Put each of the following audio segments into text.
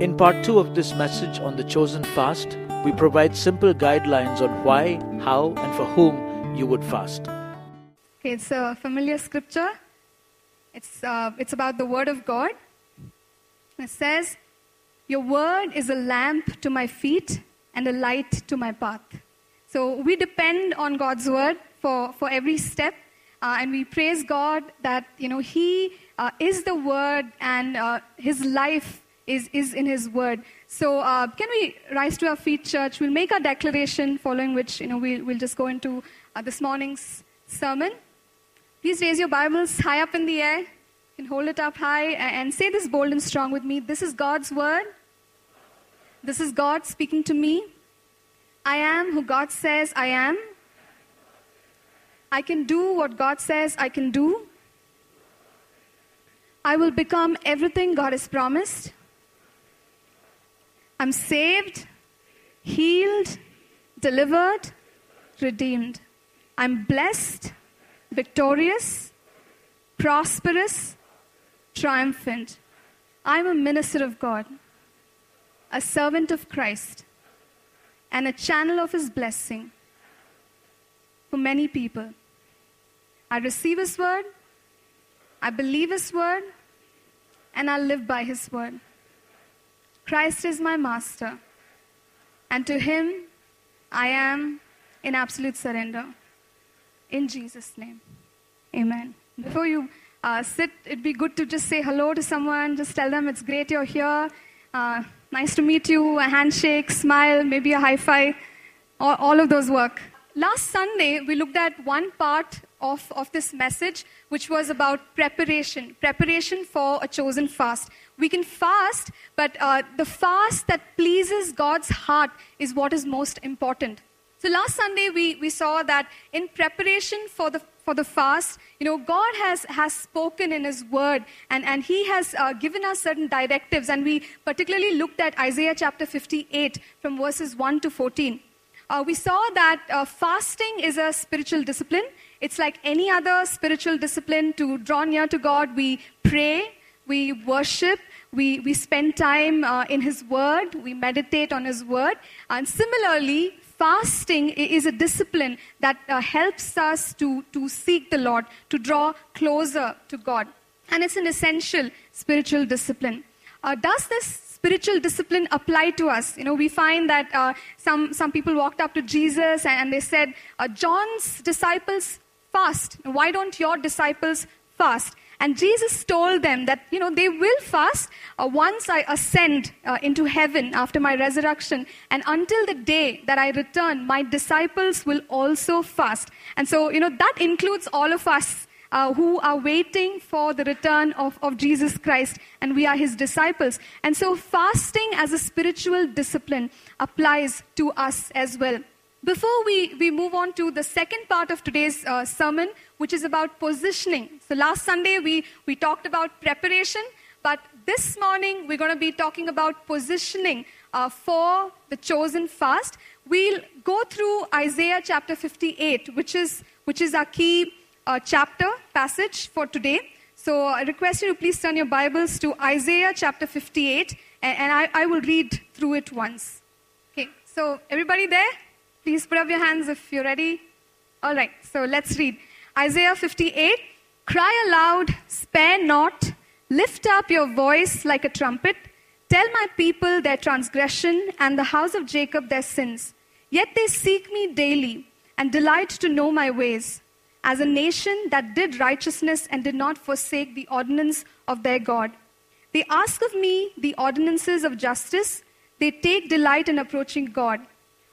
In part two of this message on the chosen fast, we provide simple guidelines on why, how, and for whom you would fast. Okay, it's a familiar scripture. It's, uh, it's about the Word of God. It says, Your Word is a lamp to my feet and a light to my path. So we depend on God's Word for, for every step. Uh, and we praise God that, you know, He uh, is the Word and uh, His life is, is in His Word. So uh, can we rise to our feet, church? We'll make our declaration, following which, you know, we'll, we'll just go into uh, this morning's sermon. Please raise your Bibles high up in the air. You can hold it up high and say this bold and strong with me. This is God's Word. This is God speaking to me. I am who God says I am. I can do what God says I can do. I will become everything God has promised. I'm saved, healed, delivered, redeemed. I'm blessed, victorious, prosperous, triumphant. I'm a minister of God, a servant of Christ, and a channel of His blessing for many people. I receive His word, I believe His word, and I live by His word. Christ is my master, and to Him I am in absolute surrender. In Jesus' name, amen. Before you uh, sit, it'd be good to just say hello to someone, just tell them it's great you're here. Uh, nice to meet you, a handshake, smile, maybe a high five. All, all of those work. Last Sunday, we looked at one part of, of this message, which was about preparation preparation for a chosen fast. We can fast, but uh, the fast that pleases God's heart is what is most important. So last Sunday, we, we saw that in preparation for the for the fast, you know, God has, has spoken in His Word and, and He has uh, given us certain directives. And we particularly looked at Isaiah chapter 58 from verses 1 to 14. Uh, we saw that uh, fasting is a spiritual discipline. It's like any other spiritual discipline to draw near to God. We pray, we worship, we, we spend time uh, in His Word, we meditate on His Word. And similarly, fasting is a discipline that uh, helps us to, to seek the Lord, to draw closer to God. And it's an essential spiritual discipline. Uh, does this spiritual discipline apply to us? You know, we find that uh, some, some people walked up to Jesus and, they said, uh, John's disciples fast. Why don't your disciples fast? And Jesus told them that, you know, they will fast uh, once I ascend uh, into heaven after my resurrection. And until the day that I return, my disciples will also fast. And so, you know, that includes all of us. Uh, who are waiting for the return of, of Jesus Christ, and we are his disciples. And so, fasting as a spiritual discipline applies to us as well. Before we, we move on to the second part of today's uh, sermon, which is about positioning. So, last Sunday we, we talked about preparation, but this morning we're going to be talking about positioning uh, for the chosen fast. We'll go through Isaiah chapter 58, which is, which is our key uh, chapter passage for today. So, I request you to please turn your Bibles to Isaiah chapter 58, and, and I, I will read through it once. Okay, so everybody there? Please put up your hands if you're ready. All right, so let's read. Isaiah 58 Cry aloud, spare not, lift up your voice like a trumpet. Tell my people their transgression and the house of Jacob their sins. Yet they seek me daily and delight to know my ways. As a nation that did righteousness and did not forsake the ordinance of their God. They ask of me the ordinances of justice. They take delight in approaching God.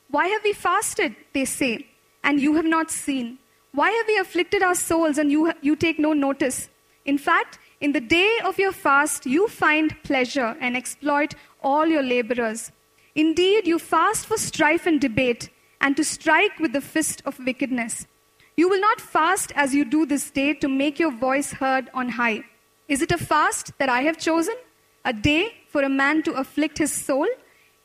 Why have we fasted, they say, and you have not seen? Why have we afflicted our souls and you, you take no notice? In fact, in the day of your fast, you find pleasure and exploit all your laborers. Indeed, you fast for strife and debate, and to strike with the fist of wickedness. You will not fast as you do this day to make your voice heard on high. Is it a fast that I have chosen? A day for a man to afflict his soul?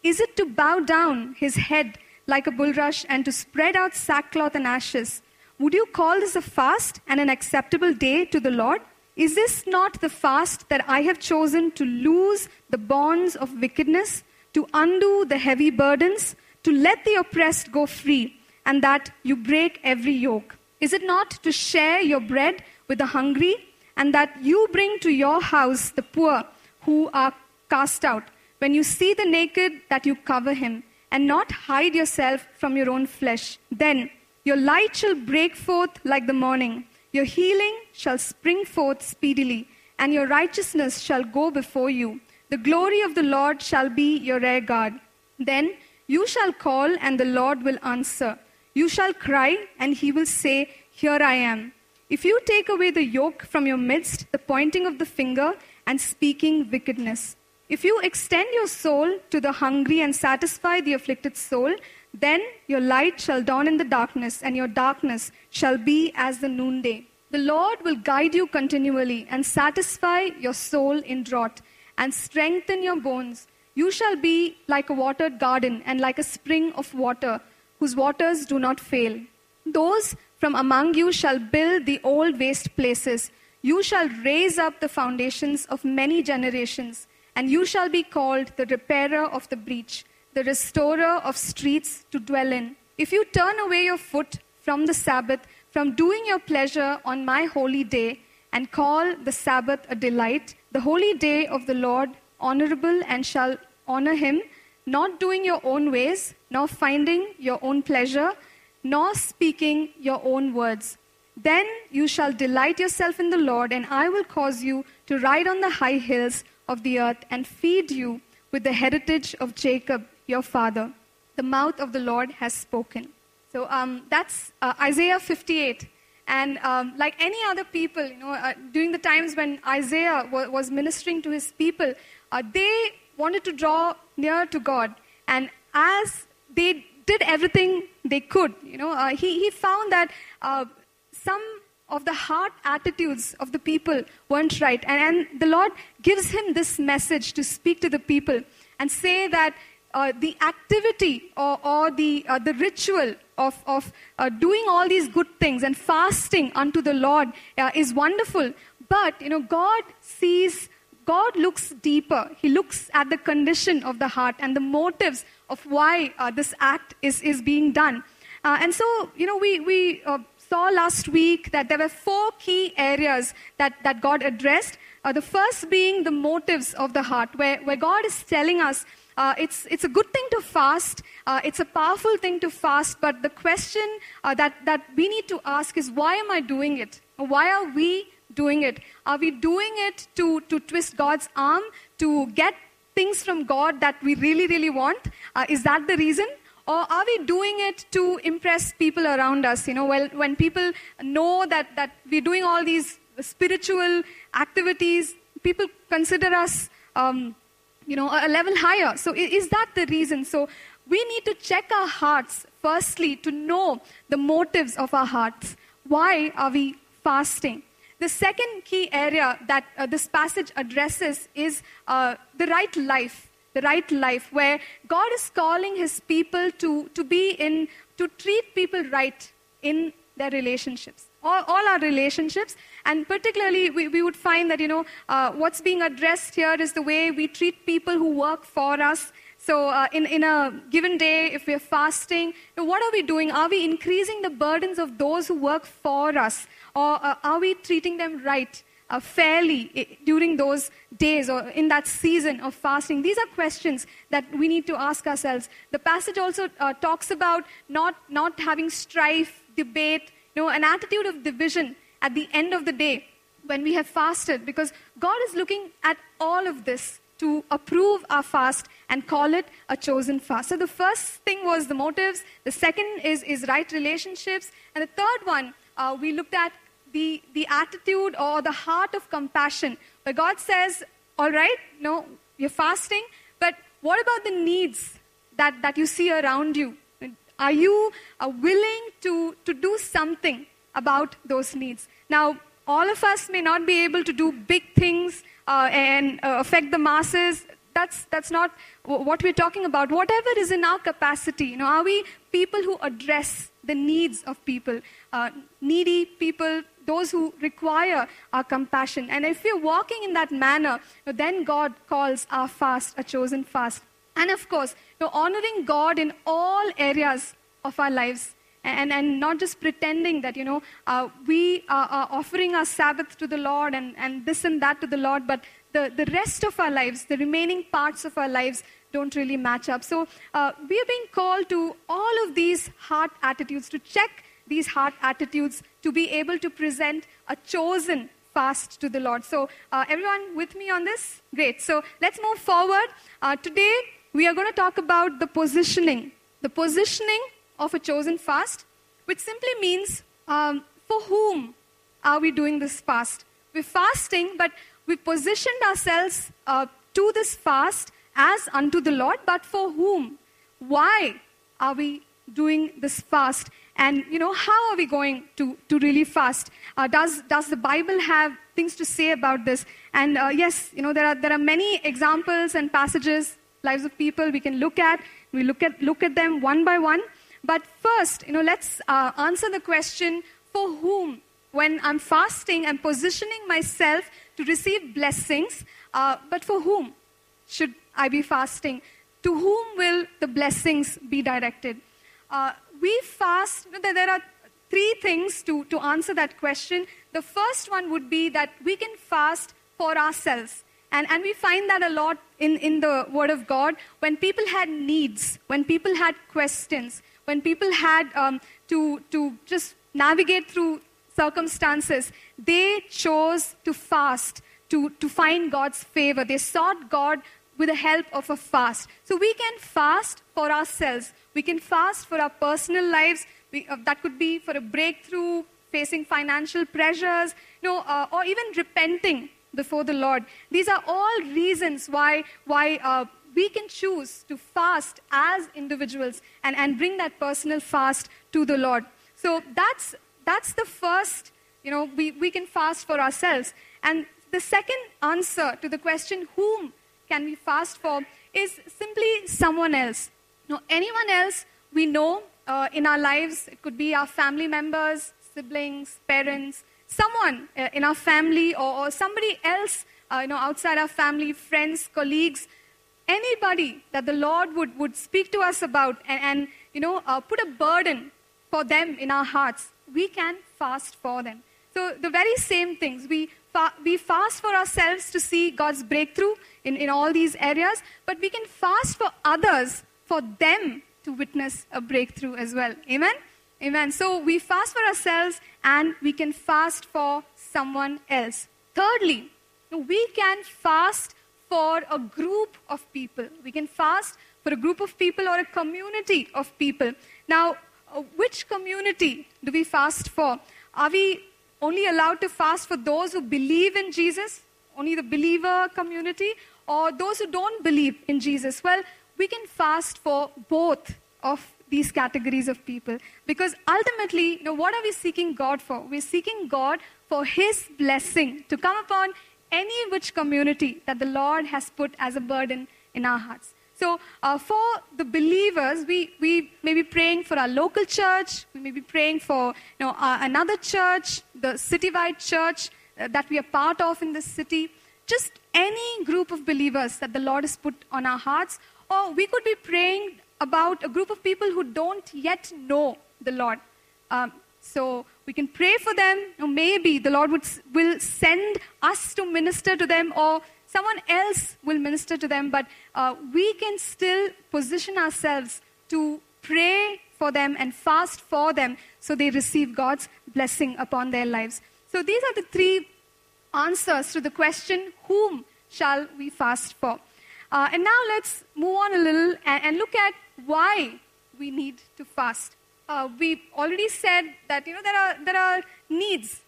Is it to bow down his head like a bulrush and to spread out sackcloth and ashes? Would you call this a fast and an acceptable day to the Lord? Is this not the fast that I have chosen to loose the bonds of wickedness, to undo the heavy burdens, to let the oppressed go free, and that you break every yoke? Is it not to share your bread with the hungry, and that you bring to your house the poor who are cast out? When you see the naked, that you cover him, and not hide yourself from your own flesh. Then your light shall break forth like the morning. Your healing shall spring forth speedily, and your righteousness shall go before you. The glory of the Lord shall be your rear guard. Then you shall call, and the Lord will answer. You shall cry, and he will say, Here I am. If you take away the yoke from your midst, the pointing of the finger, and speaking wickedness, if you extend your soul to the hungry and satisfy the afflicted soul, then your light shall dawn in the darkness, and your darkness shall be as the noonday. The Lord will guide you continually and satisfy your soul in drought and strengthen your bones. You shall be like a watered garden and like a spring of water whose waters do not fail. Those from among you shall build the old waste places. You shall raise up the foundations of many generations, and you shall be called the repairer of the breach the restorer of streets to dwell in. If you turn away your foot from the Sabbath, from doing your pleasure on my holy day, and call the Sabbath a delight, the holy day of the Lord honorable, and shall honor him, not doing your own ways, nor finding your own pleasure, nor speaking your own words. Then you shall delight yourself in the Lord, and I will cause you to ride on the high hills of the earth and feed you with the heritage of Jacob your father. The mouth of the Lord has spoken. So um, that's uh, Isaiah 58. And um, like any other people, you know, uh, during the times when Isaiah was ministering to his people, uh, they wanted to draw near to God. And as they did everything they could, you know, uh, he, he found that uh, some of the heart attitudes of the people weren't right. And, and the Lord gives him this message to speak to the people and say that uh, the activity or, or the, uh, the ritual of, of uh, doing all these good things and fasting unto the Lord uh, is wonderful. But, you know, God sees, God looks deeper. He looks at the condition of the heart and the motives of why uh, this act is, is being done. Uh, and so, you know, we, we saw last week that there were four key areas that, that God addressed. the first being the motives of the heart, where, where God is telling us uh, it's, it's a good thing to fast. Uh, it's a powerful thing to fast. But the question uh, that, that we need to ask is why am I doing it? Why are we doing it? Are we doing it to, to twist God's arm, to get things from God that we really, really want? Uh, is that the reason? Or are we doing it to impress people around us? You know, well, when people know that, that we're doing all these spiritual activities, people consider us um, you know, a level higher. So is that the reason? So we need to check our hearts firstly to know the motives of our hearts. Why are we fasting? The second key area that uh, this passage addresses is uh, the right life. The right life, where God is calling His people to, to be in, to treat people right in their relationships all, all our relationships. And particularly, we, we would find that, you know, uh, what's being addressed here is the way we treat people who work for us. So, uh, in, in a given day, if we're fasting, what are we doing? Are we increasing the burdens of those who work for us? Or uh, are we treating them right? Uh, fairly during those days or in that season of fasting? These are questions that we need to ask ourselves. The passage also uh, talks about not, not having strife, debate, you know, an attitude of division at the end of the day when we have fasted, because God is looking at all of this to approve our fast and call it a chosen fast. So the first thing was the motives, the second is, is right relationships, and the third one, uh, we looked at the, the attitude or the heart of compassion, where God says, All right, no, you're fasting, but what about the needs that, that you see around you? Are you uh, willing to, to do something about those needs? Now, all of us may not be able to do big things uh, and uh, affect the masses. That's, that's not what we're talking about. Whatever is in our capacity, you know, are we people who address the needs of people, uh, needy people, those who require our compassion. And if we're walking in that manner, then God calls our fast a chosen fast. And of course, you know, honoring God in all areas of our lives. And, and not just pretending that, you know, uh, we are, are offering our Sabbath to the Lord and, and this and that to the Lord, but the, the rest of our lives, the remaining parts of our lives, don't really match up. So uh, we are being called to all of these heart attitudes, to check these heart attitudes, to be able to present a chosen fast to the Lord. So, uh, everyone with me on this? Great. So, let's move forward. Uh, today, we are going to talk about the positioning, the positioning of a chosen fast, which simply means um, for whom are we doing this fast? We're fasting, but we positioned ourselves uh, to this fast as unto the Lord, but for whom? Why are we doing this fast? And, you know, how are we going to, to really fast? Uh, does, does the Bible have things to say about this? And uh, yes, you know, there are, there are many examples and passages, lives of people we can look at. We look at, look at them one by one. But first, you know, let's uh, answer the question for whom? When I'm fasting, I'm positioning myself to receive blessings, uh, but for whom should I be fasting? To whom will the blessings be directed? Uh, we fast, there are three things to, to answer that question. The first one would be that we can fast for ourselves. And, and we find that a lot in, in the Word of God. When people had needs, when people had questions, when people had um, to, to just navigate through circumstances, they chose to fast to, to find God's favor. They sought God with the help of a fast. So we can fast for ourselves. We can fast for our personal lives. We, uh, that could be for a breakthrough, facing financial pressures, you know, uh, or even repenting before the Lord. These are all reasons why, why uh, we can choose to fast as individuals and, and bring that personal fast to the Lord. So that's, that's the first, you know, we, we can fast for ourselves. And the second answer to the question, whom can we fast for, is simply someone else. No, anyone else we know uh, in our lives, it could be our family members, siblings, parents, someone uh, in our family or, or somebody else uh, you know, outside our family, friends, colleagues, anybody that the Lord would, would speak to us about and, and you know, uh, put a burden for them in our hearts, we can fast for them. So the very same things, we, fa- we fast for ourselves to see God's breakthrough in, in all these areas, but we can fast for others, for them to witness a breakthrough as well. Amen? Amen. So we fast for ourselves and we can fast for someone else. Thirdly, we can fast for a group of people. We can fast for a group of people or a community of people. Now, uh, which community do we fast for? Are we only allowed to fast for those who believe in Jesus, only the believer community, or those who don't believe in Jesus? Well, we can fast for both of these categories of people because ultimately, you know, what are we seeking God for? We're seeking God for His blessing to come upon any which community that the Lord has put as a burden in our hearts. So, uh, for the believers, we, we may be praying for our local church, we may be praying for you know, uh, another church, the citywide church uh, that we are part of in this city, just any group of believers that the Lord has put on our hearts, or we could be praying about a group of people who don't yet know the Lord. Um, so we can pray for them, or maybe the Lord would, will send us to minister to them, or someone else will minister to them, but uh, we can still position ourselves to pray for them and fast for them so they receive God's blessing upon their lives. So these are the three answers to the question whom shall we fast for? Uh, and now let's move on a little and, and look at why we need to fast uh, we already said that you know there are there are needs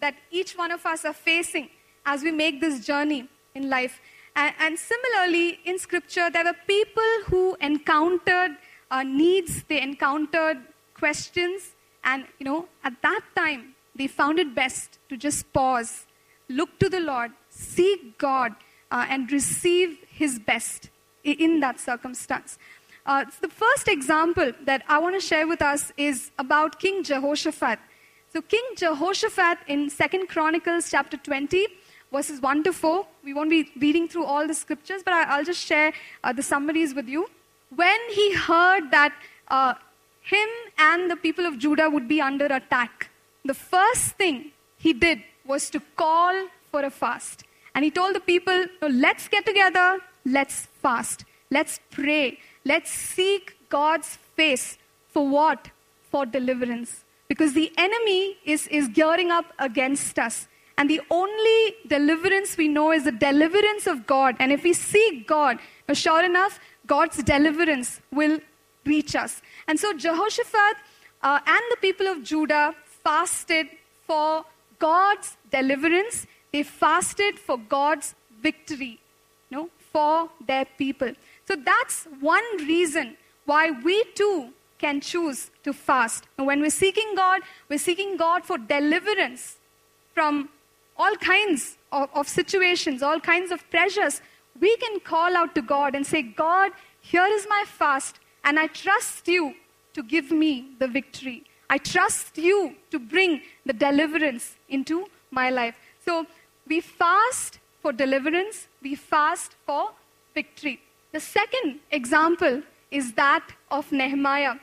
that each one of us are facing as we make this journey in life. And, and similarly, in Scripture, there were people who encountered uh, needs, they encountered questions, and you know at that time they found it best to just pause, look to the Lord, seek God, uh, and receive His best in that circumstance. Uh, the first example that I want to share with us is about King Jehoshaphat. So King Jehoshaphat in Second Chronicles chapter 20, verses 1 to 4, we won't be reading through all the scriptures, but I- I'll just share uh, the summaries with you. When he heard that uh, him and the people of Judah would be under attack, the first thing he did was to call for a fast. And he told the people, "No, let's get together, let's fast, let's pray, let's seek God's face for what? For deliverance. Because the enemy is, is gearing up against us. And the only deliverance we know is the deliverance of God. And if we seek God, uh, sure enough, God's deliverance will reach us. And so Jehoshaphat uh, and the people of Judah fasted for God's deliverance. They fasted for God's victory, you know, for their people. So that's one reason why we too can choose to fast. When we're seeking God, we're seeking God for deliverance from all kinds of, of situations, all kinds of pressures. We can call out to God and say, God, here is my fast, and I trust you to give me the victory. I trust you to bring the deliverance into my life. So we fast for deliverance, we fast for victory. The second example is that of Nehemiah.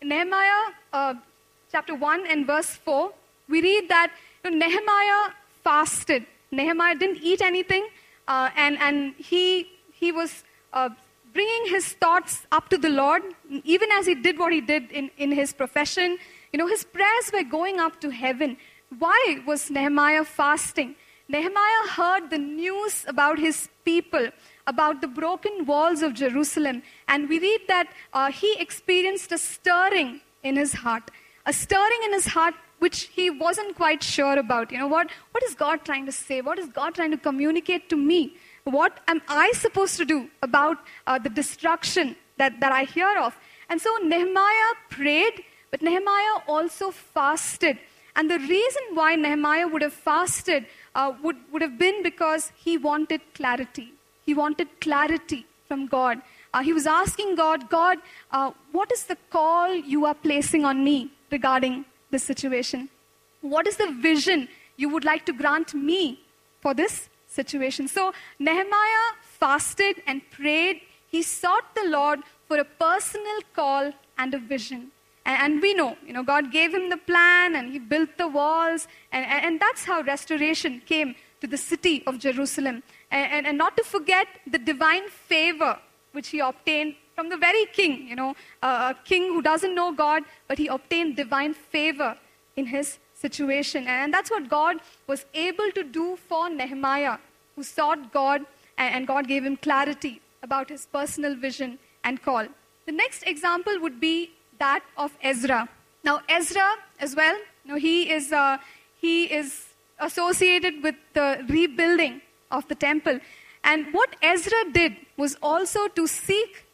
In Nehemiah uh, chapter 1 and verse 4, we read that you know, Nehemiah fasted. Nehemiah didn't eat anything, uh, and, and he, he was uh, bringing his thoughts up to the Lord, even as he did what he did in, in his profession. You know, his prayers were going up to heaven. Why was Nehemiah fasting? Nehemiah heard the news about his people, about the broken walls of Jerusalem, and we read that uh, he experienced a stirring in his heart. A stirring in his heart which he wasn't quite sure about. You know, what, what is God trying to say? What is God trying to communicate to me? What am I supposed to do about uh, the destruction that, that I hear of? And so Nehemiah prayed, but Nehemiah also fasted. And the reason why Nehemiah would have fasted uh, would, would have been because he wanted clarity. He wanted clarity from God. Uh, he was asking God, God, uh, what is the call you are placing on me regarding this situation? What is the vision you would like to grant me for this situation? So Nehemiah fasted and prayed. He sought the Lord for a personal call and a vision. And, we know, you know, God gave him the plan and he built the walls. And, and, and that's how restoration came to the city of Jerusalem. And, and, and not to forget the divine favor which he obtained from the very king, you know, a king who doesn't know God, but he obtained divine favor in his situation. And that's what God was able to do for Nehemiah, who sought God, and, and God gave him clarity about his personal vision and call. The next example would be that of Ezra. Now, Ezra as well, you know, he is, uh, he is associated with the rebuilding of the temple. And what Ezra did was also to seek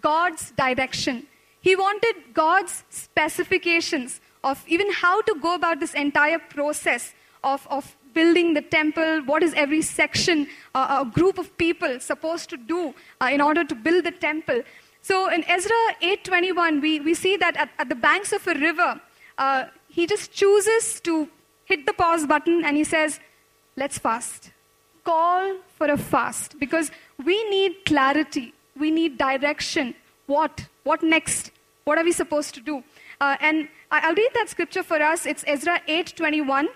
God's direction. He wanted God's specifications of even how to go about this entire process of, of building the temple, what is every section, uh, a group of people supposed to do uh, in order to build the temple. So in Ezra 8.21, we, we see that at, at the banks of a river, uh, he just chooses to hit the pause button and he says, let's fast. Call for a fast because we need clarity. We need direction. What? What next? What are we supposed to do? Uh, and I'll read that scripture for us. It's Ezra 8.21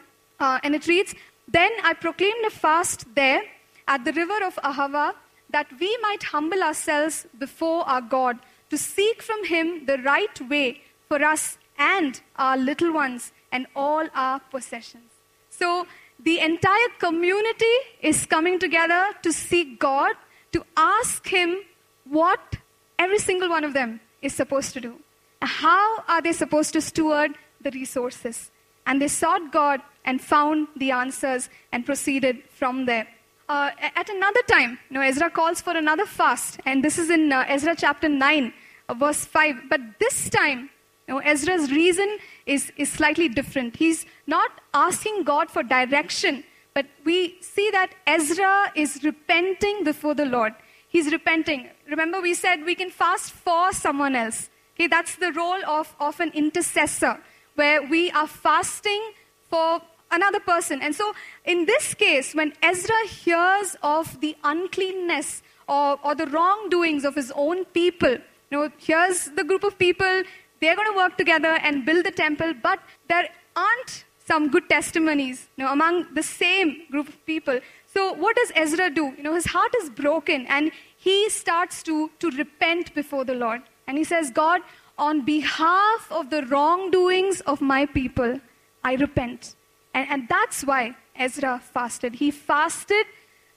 uh, and it reads, Then I proclaimed a fast there at the river of Ahava that we might humble ourselves before our God to seek from him the right way for us and our little ones and all our possessions. So the entire community is coming together to seek God, to ask him what every single one of them is supposed to do. How are they supposed to steward the resources? And they sought God and found the answers and proceeded from there. Uh, at another time, you know, Ezra calls for another fast, and this is in uh, Ezra chapter 9, uh, verse 5. But this time, you know, Ezra's reason is, is slightly different. He's not asking God for direction, but we see that Ezra is repenting before the Lord. He's repenting. Remember, we said we can fast for someone else. Okay, that's the role of, of an intercessor, where we are fasting for another person. And so, in this case, when Ezra hears of the uncleanness or, or the wrongdoings of his own people, you know, here's the group of people, they're going to work together and build the temple, but there aren't some good testimonies you know, among the same group of people. So, what does Ezra do? You know, his heart is broken and he starts to, to repent before the Lord. And he says, God, on behalf of the wrongdoings of my people, I repent. And, and that's why Ezra fasted. He fasted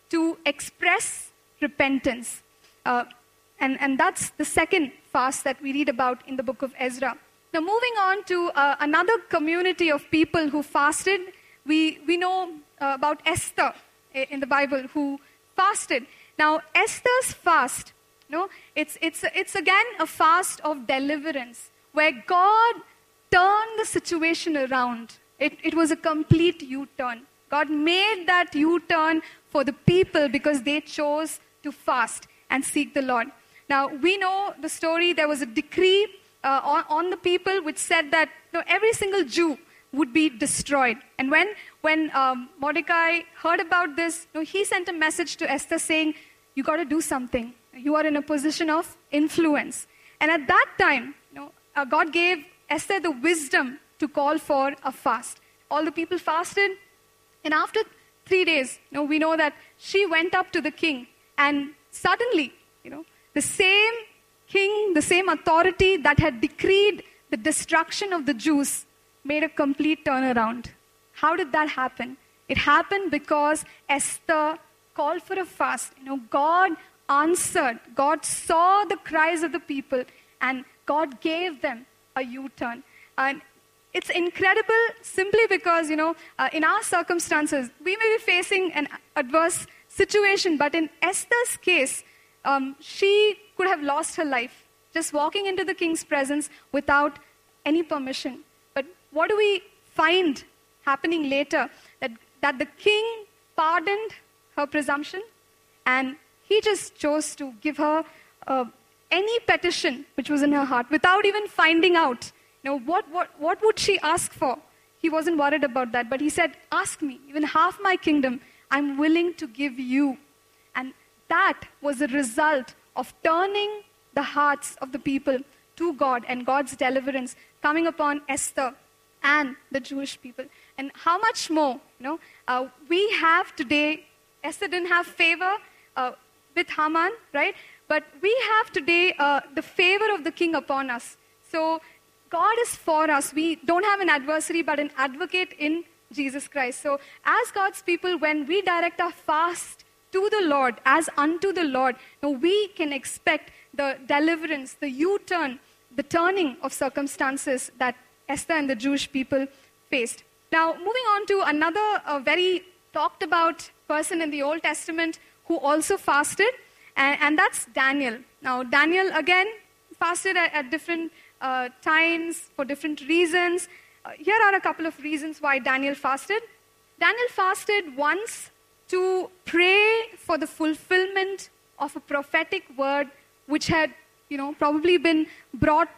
to express repentance. Uh, and, and that's the second fast that we read about in the book of Ezra. Now, moving on to uh, another community of people who fasted, we, we know uh, about Esther in the Bible who fasted. Now, Esther's fast, you know, it's, it's, it's again a fast of deliverance where God turned the situation around. It, it was a complete U turn. God made that U turn for the people because they chose to fast and seek the Lord. Now, we know the story. There was a decree uh, on, on, the people which said that you know, every single Jew would be destroyed. And when, when um, Mordecai heard about this, you know, he sent a message to Esther saying, You got to do something. You are in a position of influence. And at that time, you know, uh, God gave Esther the wisdom to call for a fast. All the people fasted, and after three days, you know, we know that she went up to the king, and suddenly, you know, the same king, the same authority that had decreed the destruction of the Jews, made a complete turnaround. How did that happen? It happened because Esther called for a fast. You know, God answered. God saw the cries of the people, and God gave them a U-turn. And it's incredible simply because, you know, uh, in our circumstances, we may be facing an adverse situation, but in Esther's case, um, she could have lost her life just walking into the king's presence without any permission. What do we find happening later? That, that the king pardoned her presumption and he just chose to give her uh, any petition which was in her heart without even finding out now, what, what, what would she ask for? He wasn't worried about that, but he said, Ask me, even half my kingdom, I'm willing to give you. And that was a result of turning the hearts of the people to God and God's deliverance coming upon Esther and the Jewish people. And how much more, you know, uh, we have today, Esther didn't have favor uh, with Haman, right? But we have today uh, the favor of the king upon us. So God is for us. We don't have an adversary, but an advocate in Jesus Christ. So, as God's people, when we direct our fast to the Lord, as unto the Lord, know, we can expect the deliverance, the U turn, the turning of circumstances that Esther and the Jewish people faced. Now, moving on to another uh, very talked about person in the Old Testament who also fasted, and, and that's Daniel. Now, Daniel again fasted at, at different uh, times for different reasons. Uh, here are a couple of reasons why Daniel fasted. Daniel fasted once to pray for the fulfillment of a prophetic word which had, you know, probably been brought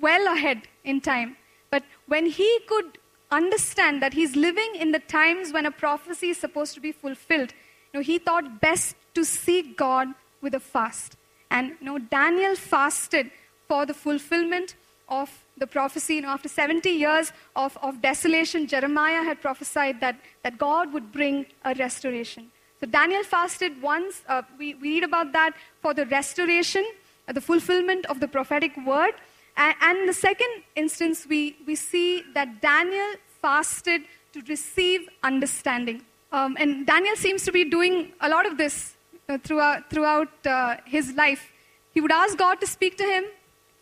well ahead in time. But when he could understand that he's living in the times when a prophecy is supposed to be fulfilled, you know, he thought best to seek God with a fast. And you know, Daniel fasted for the fulfillment of the prophecy. You know, after 70 years of, of desolation, Jeremiah had prophesied that, that God would bring a restoration. So Daniel fasted once. Uh, we, we read about that for the restoration, uh, the fulfillment of the prophetic word. And, the second instance, we, we see that Daniel fasted to receive understanding. Um, and Daniel seems to be doing a lot of this uh, throughout, throughout uh, his life. He would ask God to speak to him,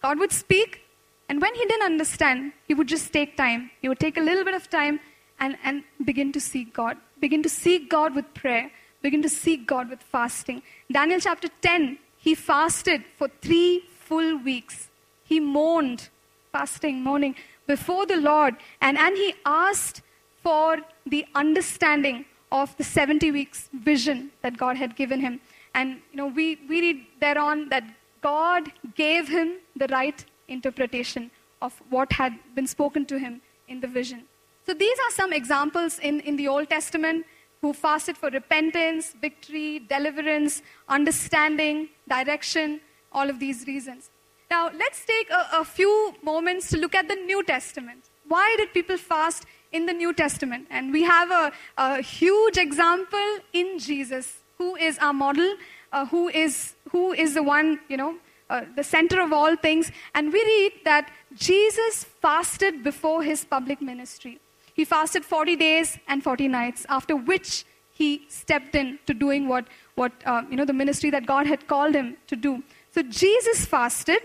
God would speak, and when he didn't understand, he would just take time. He would take a little bit of time and, and begin to seek God. Begin to seek God with prayer. Begin to seek God with fasting. Daniel chapter 10, he fasted for three full weeks. He mourned, fasting, mourning before the Lord. And, and he asked for the understanding of the 70 weeks vision that God had given him. And you know, we, we read thereon that God gave him the right interpretation of what had been spoken to him in the vision. So these are some examples in, in the Old Testament who fasted for repentance, victory, deliverance, understanding, direction, all of these reasons. Now, let's take a, a few moments to look at the New Testament. Why did people fast in the New Testament? And we have a, a huge example in Jesus, who is our model, uh, who, is, who is the one, you know, uh, the center of all things. And we read that Jesus fasted before his public ministry. He fasted 40 days and 40 nights, after which he stepped in to doing what, what uh, you know, the ministry that God had called him to do. So Jesus fasted.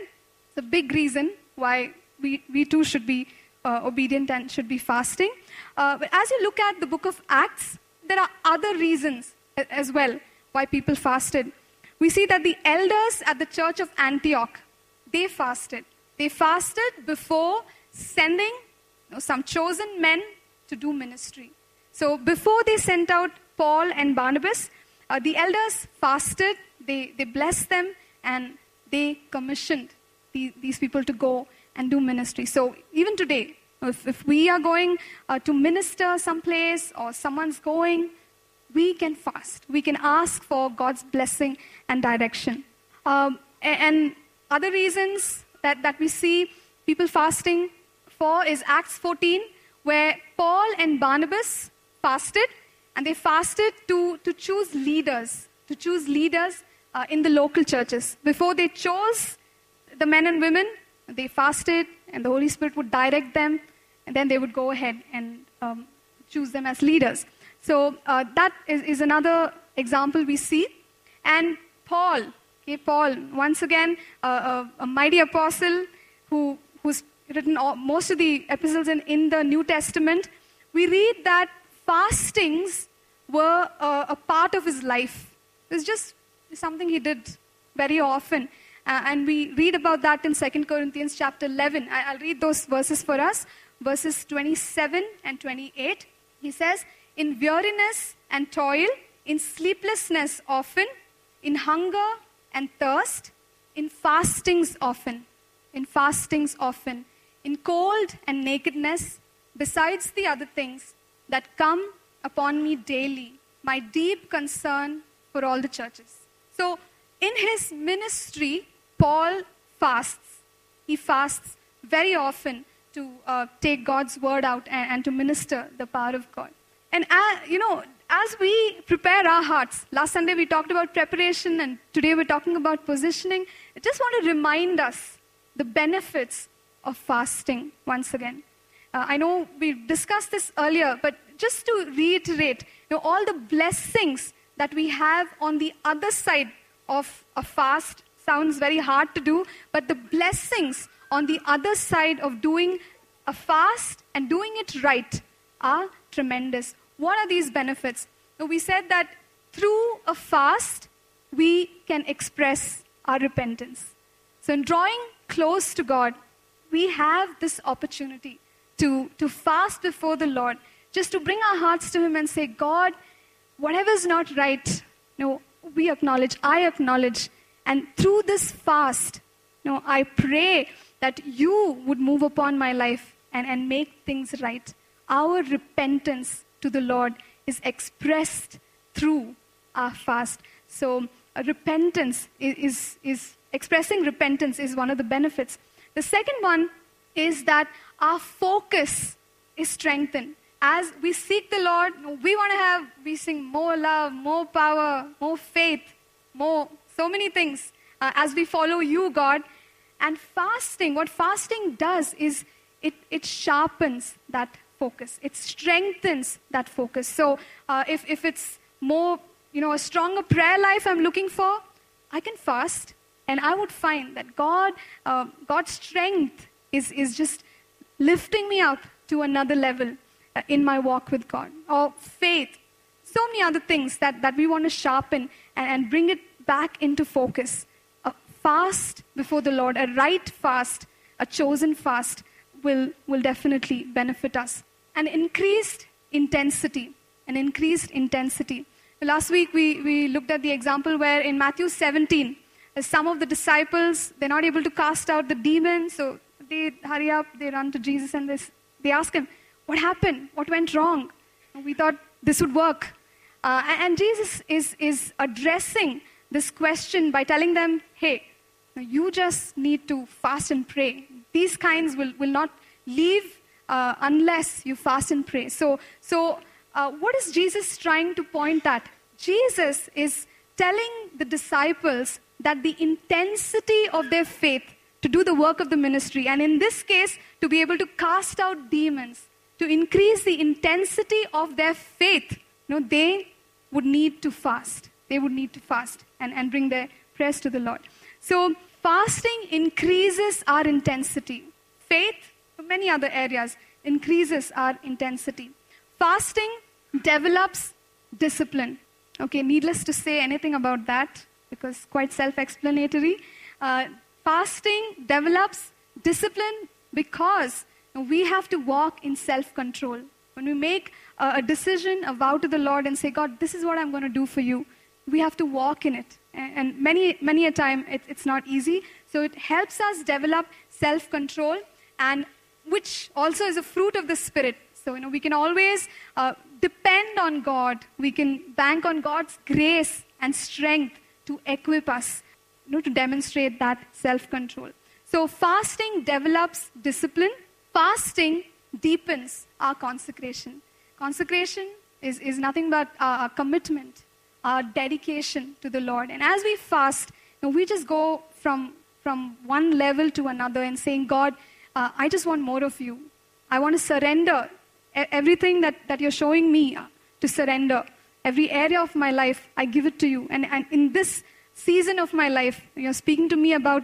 A big reason why we, we too should be uh, obedient and should be fasting. Uh, but as you look at the book of Acts, there are other reasons as well why people fasted. We see that the elders at the church of Antioch, they fasted. They fasted before sending you know, some chosen men to do ministry. So before they sent out Paul and Barnabas, uh, the elders fasted, they, they blessed them, and they commissioned the, these people to go and do ministry. So even today, if, if we are going uh, to minister someplace or someone's going, we can fast. We can ask for God's blessing and direction. Um, and, and other reasons that, that we see people fasting for is Acts 14, where Paul and Barnabas fasted, and they fasted to, to choose leaders, to choose leaders uh, in the local churches. Before they chose the men and women, they fasted, and the Holy Spirit would direct them, and then they would go ahead and um, choose them as leaders. So uh, that is, is another example we see. And Paul, okay, Paul, once again, uh, a, a, mighty apostle who, who's written all, most of the epistles in, in the New Testament, we read that fastings were uh, a part of his life. It was just something he did very often. Uh, and we read about that in 2 Corinthians chapter 11. I, will read those verses for us, verses 27 and 28. He says, In weariness and toil, in sleeplessness often, in hunger and thirst, in fastings often, in fastings often, in cold and nakedness, besides the other things that come upon me daily, my deep concern for all the churches. So, in his ministry, Paul fasts. He fasts very often to uh, take God's word out and, and, to minister the power of God. And, uh, you know, as we prepare our hearts, last Sunday we talked about preparation, and today we're talking about positioning. I just want to remind us the benefits of fasting once again. Uh, I know we discussed this earlier, but just to reiterate, you know, all the blessings that we have on the other side of a fast sounds very hard to do, but the blessings on the other side of doing a fast and doing it right are tremendous. What are these benefits? We said that through a fast, we can express our repentance. So, in drawing close to God, we have this opportunity to, to fast before the Lord just to bring our hearts to Him and say, God, whatever is not right, know, we acknowledge, I acknowledge. And through this fast, you know, I pray that you would move upon my life and, and make things right. Our repentance to the Lord is expressed through our fast. So, repentance is, is, is expressing repentance is one of the benefits. The second one is that our focus is strengthened as we seek the Lord, we want to have, we sing more love, more power, more faith, more, so many things uh, as we follow you, God. And fasting, what fasting does is it, it sharpens that focus, it strengthens that focus. So uh, if, if it's more, you know, a stronger prayer life I'm looking for, I can fast and I would find that God, uh, God's strength is, is just lifting me up to another level Uh, in my walk with God, or faith. So many other things that, that we want to sharpen and, and bring it back into focus. A fast before the Lord, a right fast, a chosen fast will, will definitely benefit us. An increased intensity, an increased intensity. Last week we, we looked at the example where in Matthew 17, uh, some of the disciples, they're not able to cast out the demon, so they hurry up, they run to Jesus and they, they ask him, what happened? What went wrong? We thought this would work. Uh, and Jesus is, is addressing this question by telling them, hey, you just need to fast and pray. These kinds will, will not leave uh, unless you fast and pray. So, so uh, what is Jesus trying to point at? Jesus is telling the disciples that the intensity of their faith to do the work of the ministry, and in this case, to be able to cast out demons, to increase the intensity of their faith, you know, they would need to fast. They would need to fast and, and bring their prayers to the Lord. So, fasting increases our intensity. Faith, many other areas, increases our intensity. Fasting develops discipline. Okay, needless to say anything about that because quite self explanatory. Uh, fasting develops discipline because we have to walk in self control. When we make a, decision, a vow to the Lord, and say, God, this is what I'm going to do for you, we have to walk in it. And, and many, many a time, it, it's not easy. So it helps us develop self control, and which also is a fruit of the Spirit. So, you know, we can always uh, depend on God. We can bank on God's grace and strength to equip us, you know, to demonstrate that self control. So, fasting develops discipline. Fasting deepens our consecration. Consecration is, is nothing but our commitment, our dedication to the Lord. And as we fast, you know, we just go from, from one level to another and saying, God, uh, I just want more of you. I want to surrender everything that, that you're showing me uh, to surrender. Every area of my life, I give it to you. And, and in this season of my life, you're speaking to me about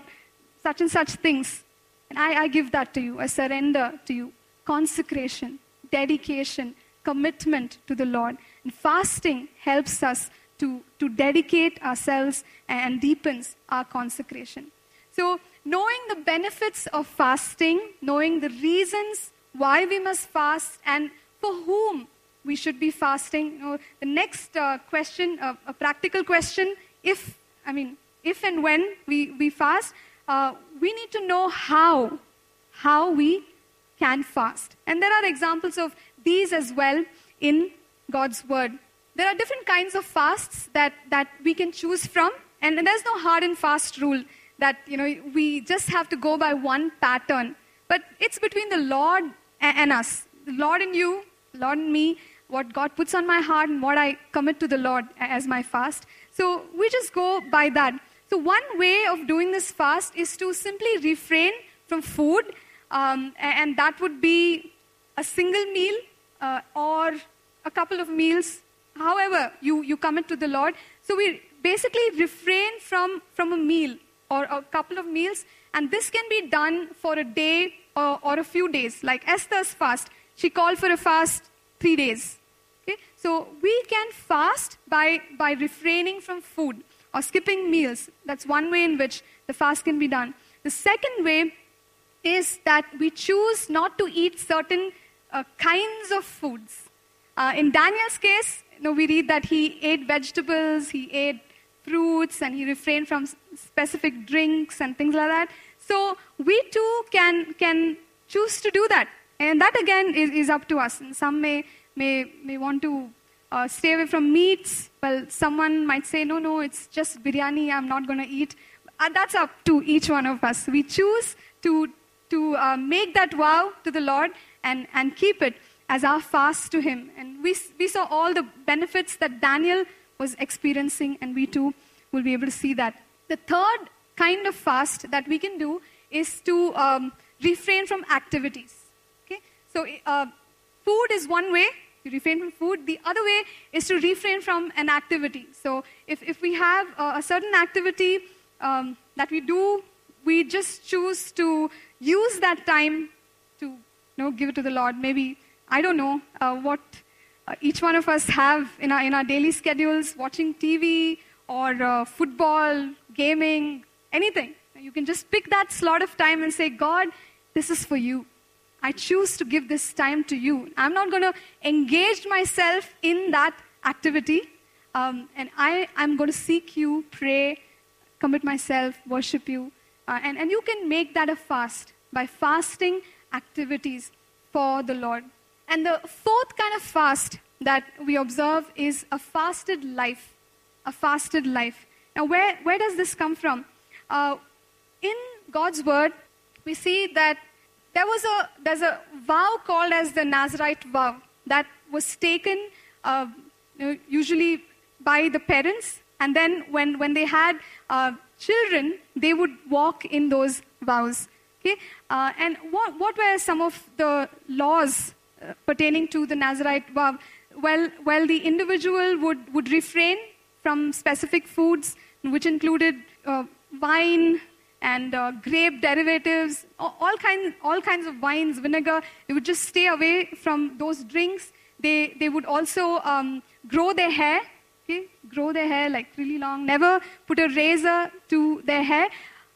such and such things. And I, I give that to you. I surrender to you. Consecration, dedication, commitment to the Lord. And fasting helps us to, to dedicate ourselves and deepens our consecration. So, knowing the benefits of fasting, knowing the reasons why we must fast, and for whom we should be fasting. You know, the next uh, question, uh, a practical question, if, I mean, if and when we, we fast, uh, we need to know how, how we can fast. And there are examples of these as well in God's Word. There are different kinds of fasts that, that we can choose from, and there's no hard and fast rule that, you know, we just have to go by one pattern. But it's between the Lord and us. The Lord in you, Lord in me, what God puts on my heart and what I commit to the Lord as my fast. So we just go by that. So one way of doing this fast is to simply refrain from food, um, and that would be a single meal uh, or a couple of meals. However, you, you commit to the Lord. So we basically refrain from, from a meal or a couple of meals, and this can be done for a day or, or a few days, like Esther's fast. She called for a fast three days. Okay? So we can fast by, by refraining from food or skipping meals. That's one way in which the fast can be done. The second way is that we choose not to eat certain uh, kinds of foods. Uh, in Daniel's case, you know, we read that he ate vegetables, he ate fruits, and he refrained from specific drinks and things like that. So we too can, can choose to do that. And that again is, is up to us. And some may, may, may want to uh, stay away from meats. Well, someone might say, no, no, it's just biryani, I'm not going to eat. Uh, that's up to each one of us. We choose to, to uh, make that vow to the Lord and, and keep it as our fast to Him. And we, we saw all the benefits that Daniel was experiencing, and we too will be able to see that. The third kind of fast that we can do is to um, refrain from activities. Okay? So, uh, food is one way, you refrain from food. The other way is to refrain from an activity. So, if, if we have a, certain activity um, that we do, we just choose to use that time to you know, give it to the Lord. Maybe, I don't know, uh, what uh, each one of us have in our, in our daily schedules, watching TV or uh, football, gaming, anything. You can just pick that slot of time and say, God, this is for you. I choose to give this time to you. I'm not going to engage myself in that activity. Um, and I, I'm going to seek you, pray, commit myself, worship you. Uh, and, and you can make that a fast by fasting activities for the Lord. And the fourth kind of fast that we observe is a fasted life. A fasted life. Now, where, where does this come from? Uh, in God's word, we see that there was a there's a vow called as the Nazarite vow that was taken uh, usually by the parents, and then when when they had uh, children, they would walk in those vows. Okay, uh, and what what were some of the laws uh, pertaining to the Nazarite vow? Well, well, the individual would would refrain from specific foods, which included uh, wine, and uh, grape derivatives, all, kinds, all kinds of wines, vinegar. They would just stay away from those drinks. They, they would also um, grow their hair, okay? grow their hair like really long, never put a razor to their hair,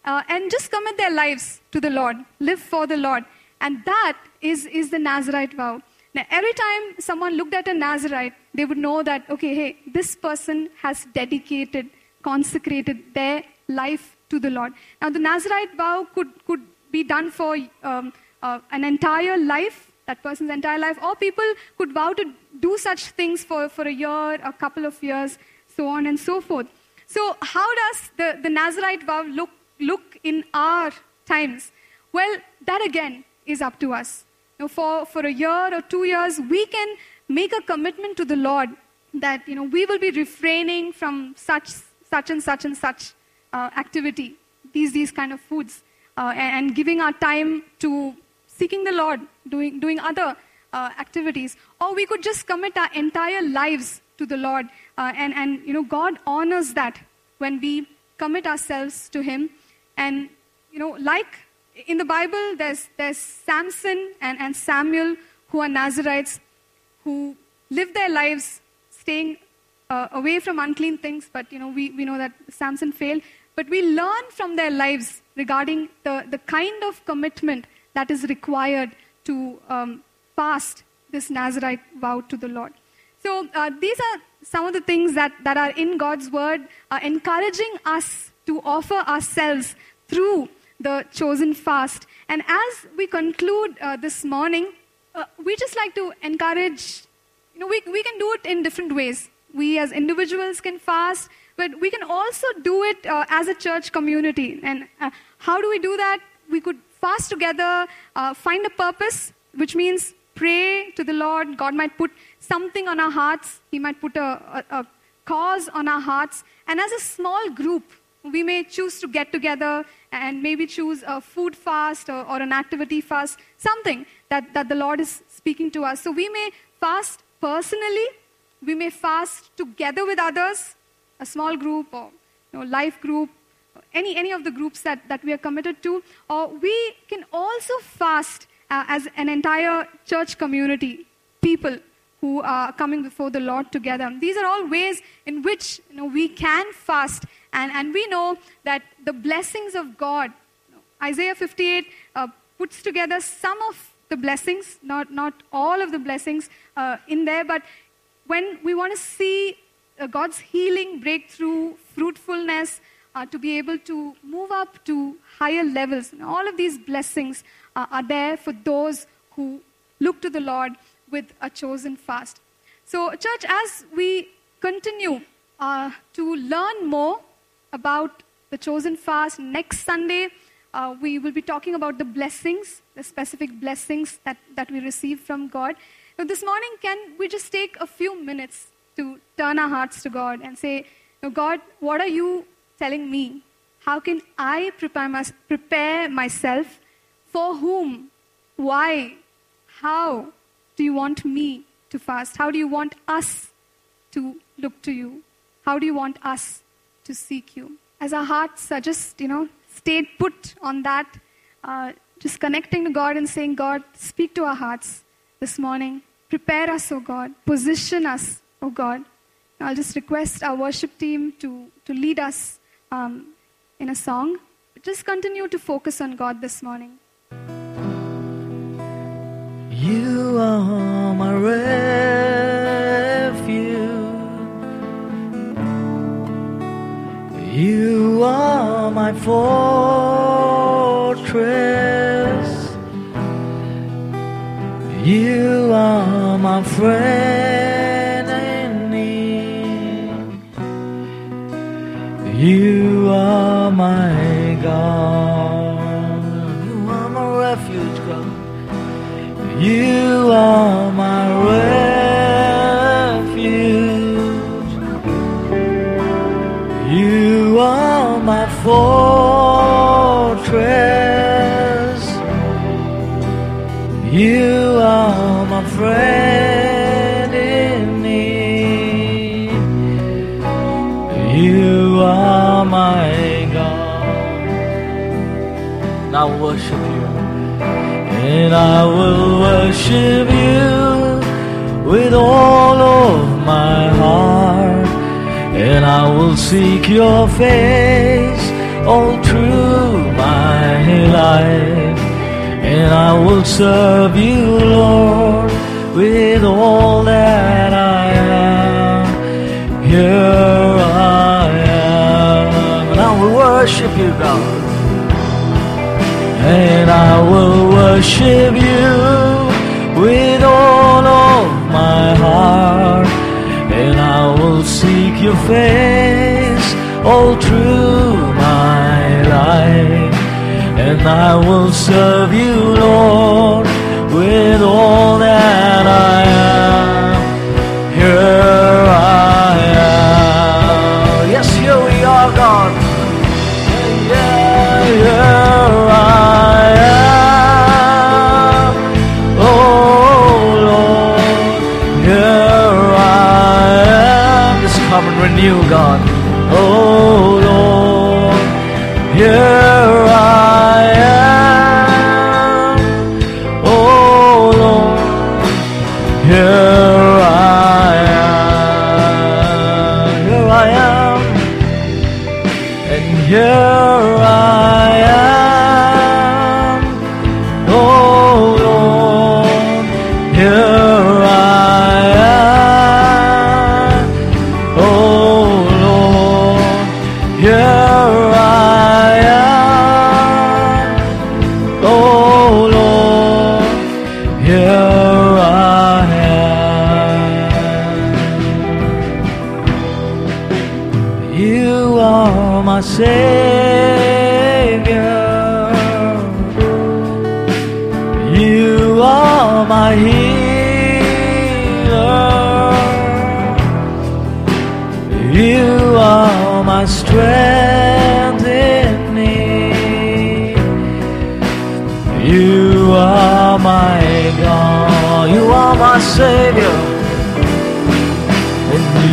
uh, and just commit their lives to the Lord, live for the Lord. And that is, is the Nazarite vow. Now, every time someone looked at a Nazarite, they would know that, okay, hey, this person has dedicated, consecrated their life to the Lord. Now, the Nazarite vow could, could be done for um, uh, an entire life, that person's entire life, or people could vow to do such things for, for a year, a couple of years, so on and so forth. So, how does the, the Nazarite vow look, look in our times? Well, that again is up to us. You know, for, for a year or two years, we can make a commitment to the Lord that you know, we will be refraining from such, such and such and such uh, activity, these, these kind of foods, uh, and, giving our time to seeking the Lord, doing, doing other uh, activities. Or we could just commit our entire lives to the Lord. Uh, and, and, you know, God honors that when we commit ourselves to Him. And, you know, like in the Bible, there's, there's Samson and, and Samuel who are Nazarites who live their lives staying uh, away from unclean things, but you know we, we know that Samson failed. But we learn from their lives regarding the, the kind of commitment that is required to um, fast this Nazarite vow to the Lord. So uh, these are some of the things that, that are in God's word, uh, encouraging us to offer ourselves through the chosen fast. And as we conclude uh, this morning, uh, we just like to encourage, you know, we, we can do it in different ways. We as individuals can fast, but we can also do it uh, as a church community. And uh, how do we do that? We could fast together, uh, find a purpose, which means pray to the Lord. God might put something on our hearts, He might put a, a, a cause on our hearts. And as a small group, we may choose to get together and maybe choose a food fast or, or, an activity fast, something that, that the Lord is speaking to us. So we may fast personally, we may fast together with others, a small group or you know, life group, any, any of the groups that, that we are committed to, or we can also fast uh, as an entire church community, people who are coming before the Lord together. These are all ways in which you know, we can fast, and, and we know that the blessings of God, you know, Isaiah 58 uh, puts together some of the blessings, not, not all of the blessings uh, in there, but when we want to see uh, God's healing, breakthrough, fruitfulness, uh, to be able to move up to higher levels. And all of these blessings uh, are there for those who look to the Lord with a chosen fast. So, church, as we continue uh, to learn more about the chosen fast, next Sunday uh, we will be talking about the blessings, the specific blessings that, that we receive from God. Now, this morning, can we just take a few minutes to turn our hearts to God and say, God, what are you telling me? How can I prepare, my, prepare myself? For whom? Why? How do you want me to fast? How do you want us to look to you? How do you want us to seek you? As our hearts are just, you know, stayed put on that, uh, just connecting to God and saying, God, speak to our hearts this morning. Prepare us, O God. Position us oh God. I'll just request our worship team to, to lead us um, in a song. Just continue to focus on God this morning. You are my refuge. You are my fortress. You are my friend You are my God. You are my refuge, God. You are my refuge. Worship you. And I will worship you with all of my heart. And I will seek your face all through my life. And I will serve you, Lord, with all that I am. Here I am. And I will worship you, God. And I will worship you with all of my heart. And I will seek your face all through my life. And I will serve you, Lord,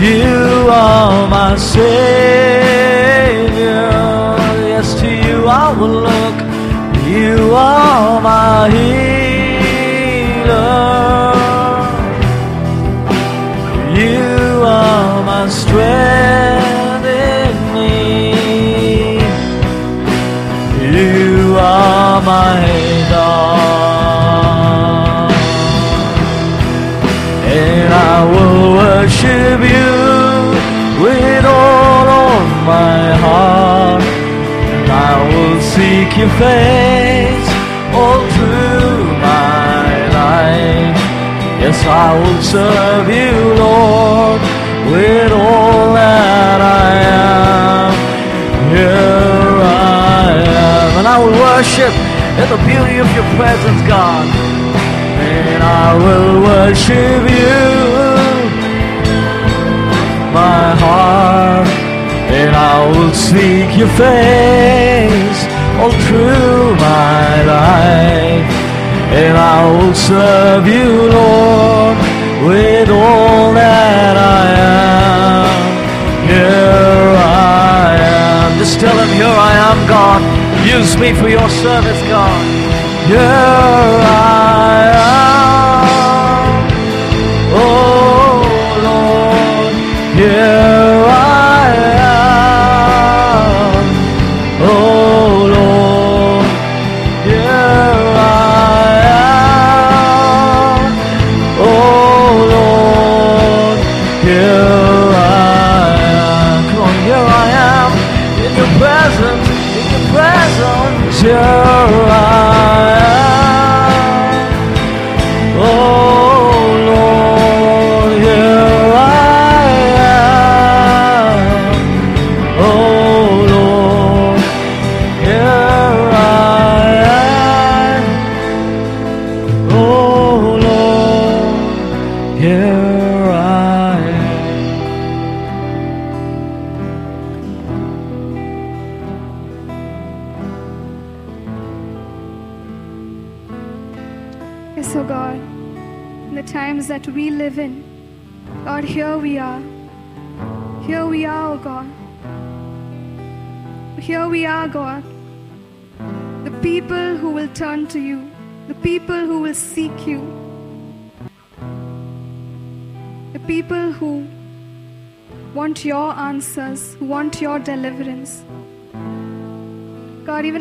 you are my Savior. Yes, to you I will look. You are my healer. You are my strength your face all through my life. Yes, I will serve you, Lord, with all that I am. Here I am. And I will worship in the beauty of your presence, God. And I will worship you, my heart, and I will seek your face all through my life, and I will serve you, Lord, with all that I am. Here I am. Just tell him, here I am, God. Use me for your service, God. Here I am.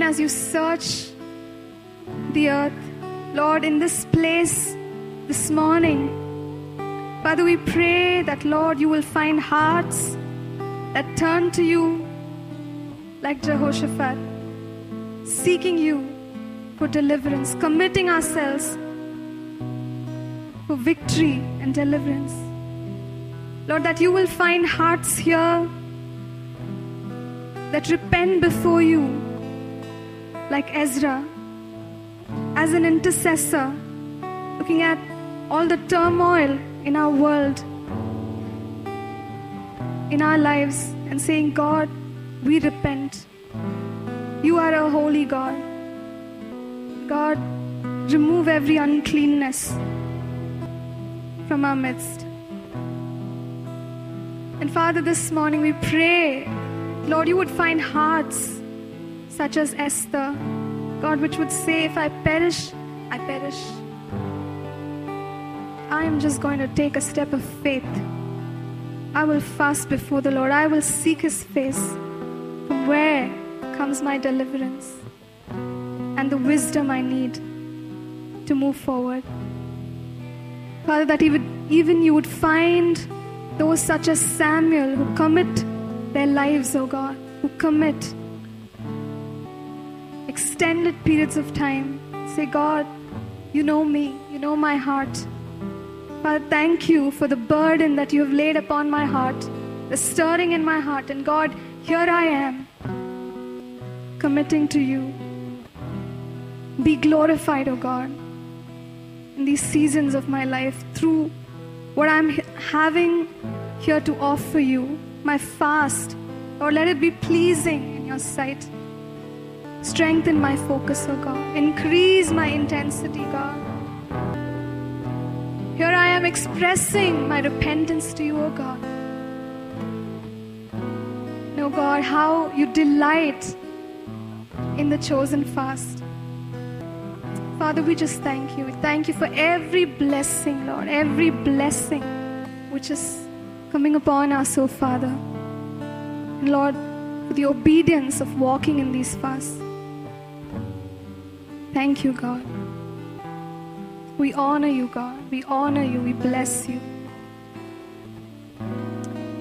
As you search the earth, Lord, in this place this morning, Father, we pray that, Lord, you will find hearts that turn to you like Jehoshaphat, seeking you for deliverance, committing ourselves for victory and deliverance. Lord, that you will find hearts here that repent before you like Ezra as an intercessor, looking at all the turmoil in our world, in our lives, and saying, God, we repent. You are a holy God. God, remove every uncleanness from our midst. And Father, this morning we pray, Lord, you would find hearts such as Esther, God, which would say, If I perish, I perish. I am just going to take a step of faith. I will fast before the Lord. I will seek his face. From where comes my deliverance and the wisdom I need to move forward? Father, that even, even you would find those such as Samuel who commit their lives, oh God, who commit extended periods of time. Say, God, you know me, you know my heart. Father, thank you for the burden that you have laid upon my heart, the stirring in my heart. And God, here I am, committing to you. Be glorified, O God, in these seasons of my life through what I'm having here to offer you, my fast. Or let it be pleasing in your sight. Strengthen my focus, O God. Increase my intensity, God. Here I am expressing my repentance to you, O God. Know, God, how you delight in the chosen fast. Father, we just thank you. We thank you for every blessing, Lord, every blessing which is coming upon us, oh Father. And Lord, for the obedience of walking in these fasts. Thank you, God. We honor you, God. We honor you. We bless you.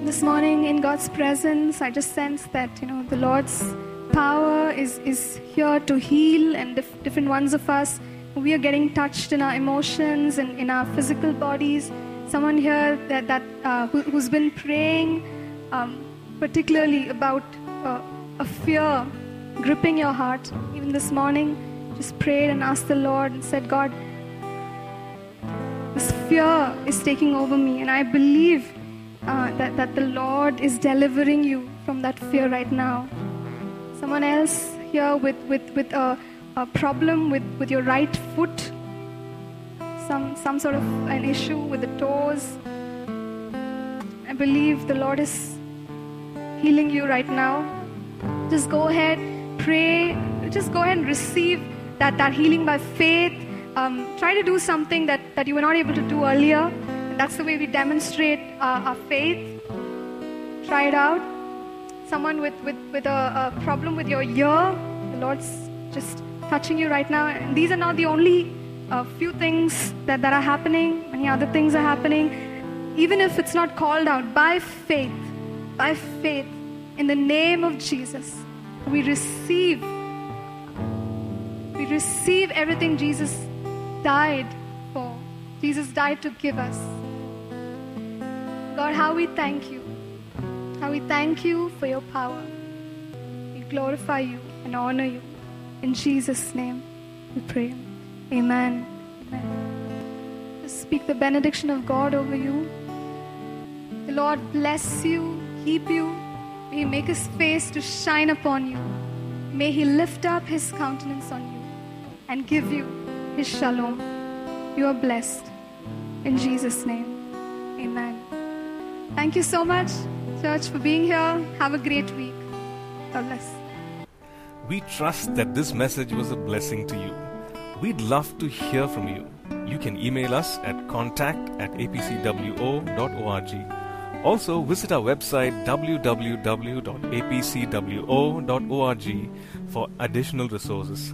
This morning in God's presence, I just sense that, you know, the Lord's power is, is here to heal, and dif- different ones of us, we are getting touched in our emotions and in our physical bodies. Someone here that, that uh, who, who's been praying, um, particularly about uh, a fear gripping your heart. Even this morning, just prayed and asked the Lord and said, God, this fear is taking over me, and I believe uh, that, that the Lord is delivering you from that fear right now. Someone else here with, with, with a, a problem with, with your right foot, some, some sort of an issue with the toes. I believe the Lord is healing you right now. Just go ahead, pray, just go ahead and receive that, that healing by faith. Um, try to do something that, that you were not able to do earlier. And that's the way we demonstrate uh, our faith. Try it out. Someone with, with, with a, a problem with your ear, the Lord's just touching you right now. And these are not the only uh, few things that, that are happening, many other things are happening. Even if it's not called out, by faith, by faith, in the name of Jesus, we receive we receive everything Jesus died for. Jesus died to give us. God, how we thank you. How we thank you for your power. We glorify you and honor you. In Jesus' name we pray. Amen. Amen. Just speak the benediction of God over you. The Lord bless you, keep you. May He make His face to shine upon you. May He lift up His countenance on you and give you His shalom. You are blessed. In Jesus' name, amen. Thank you so much, church, for being here. Have a great week. God bless. We trust that this message was a blessing to you. We'd love to hear from you. You can email us at contact at apcwo.org. Also, visit our website www.apcwo.org for additional resources.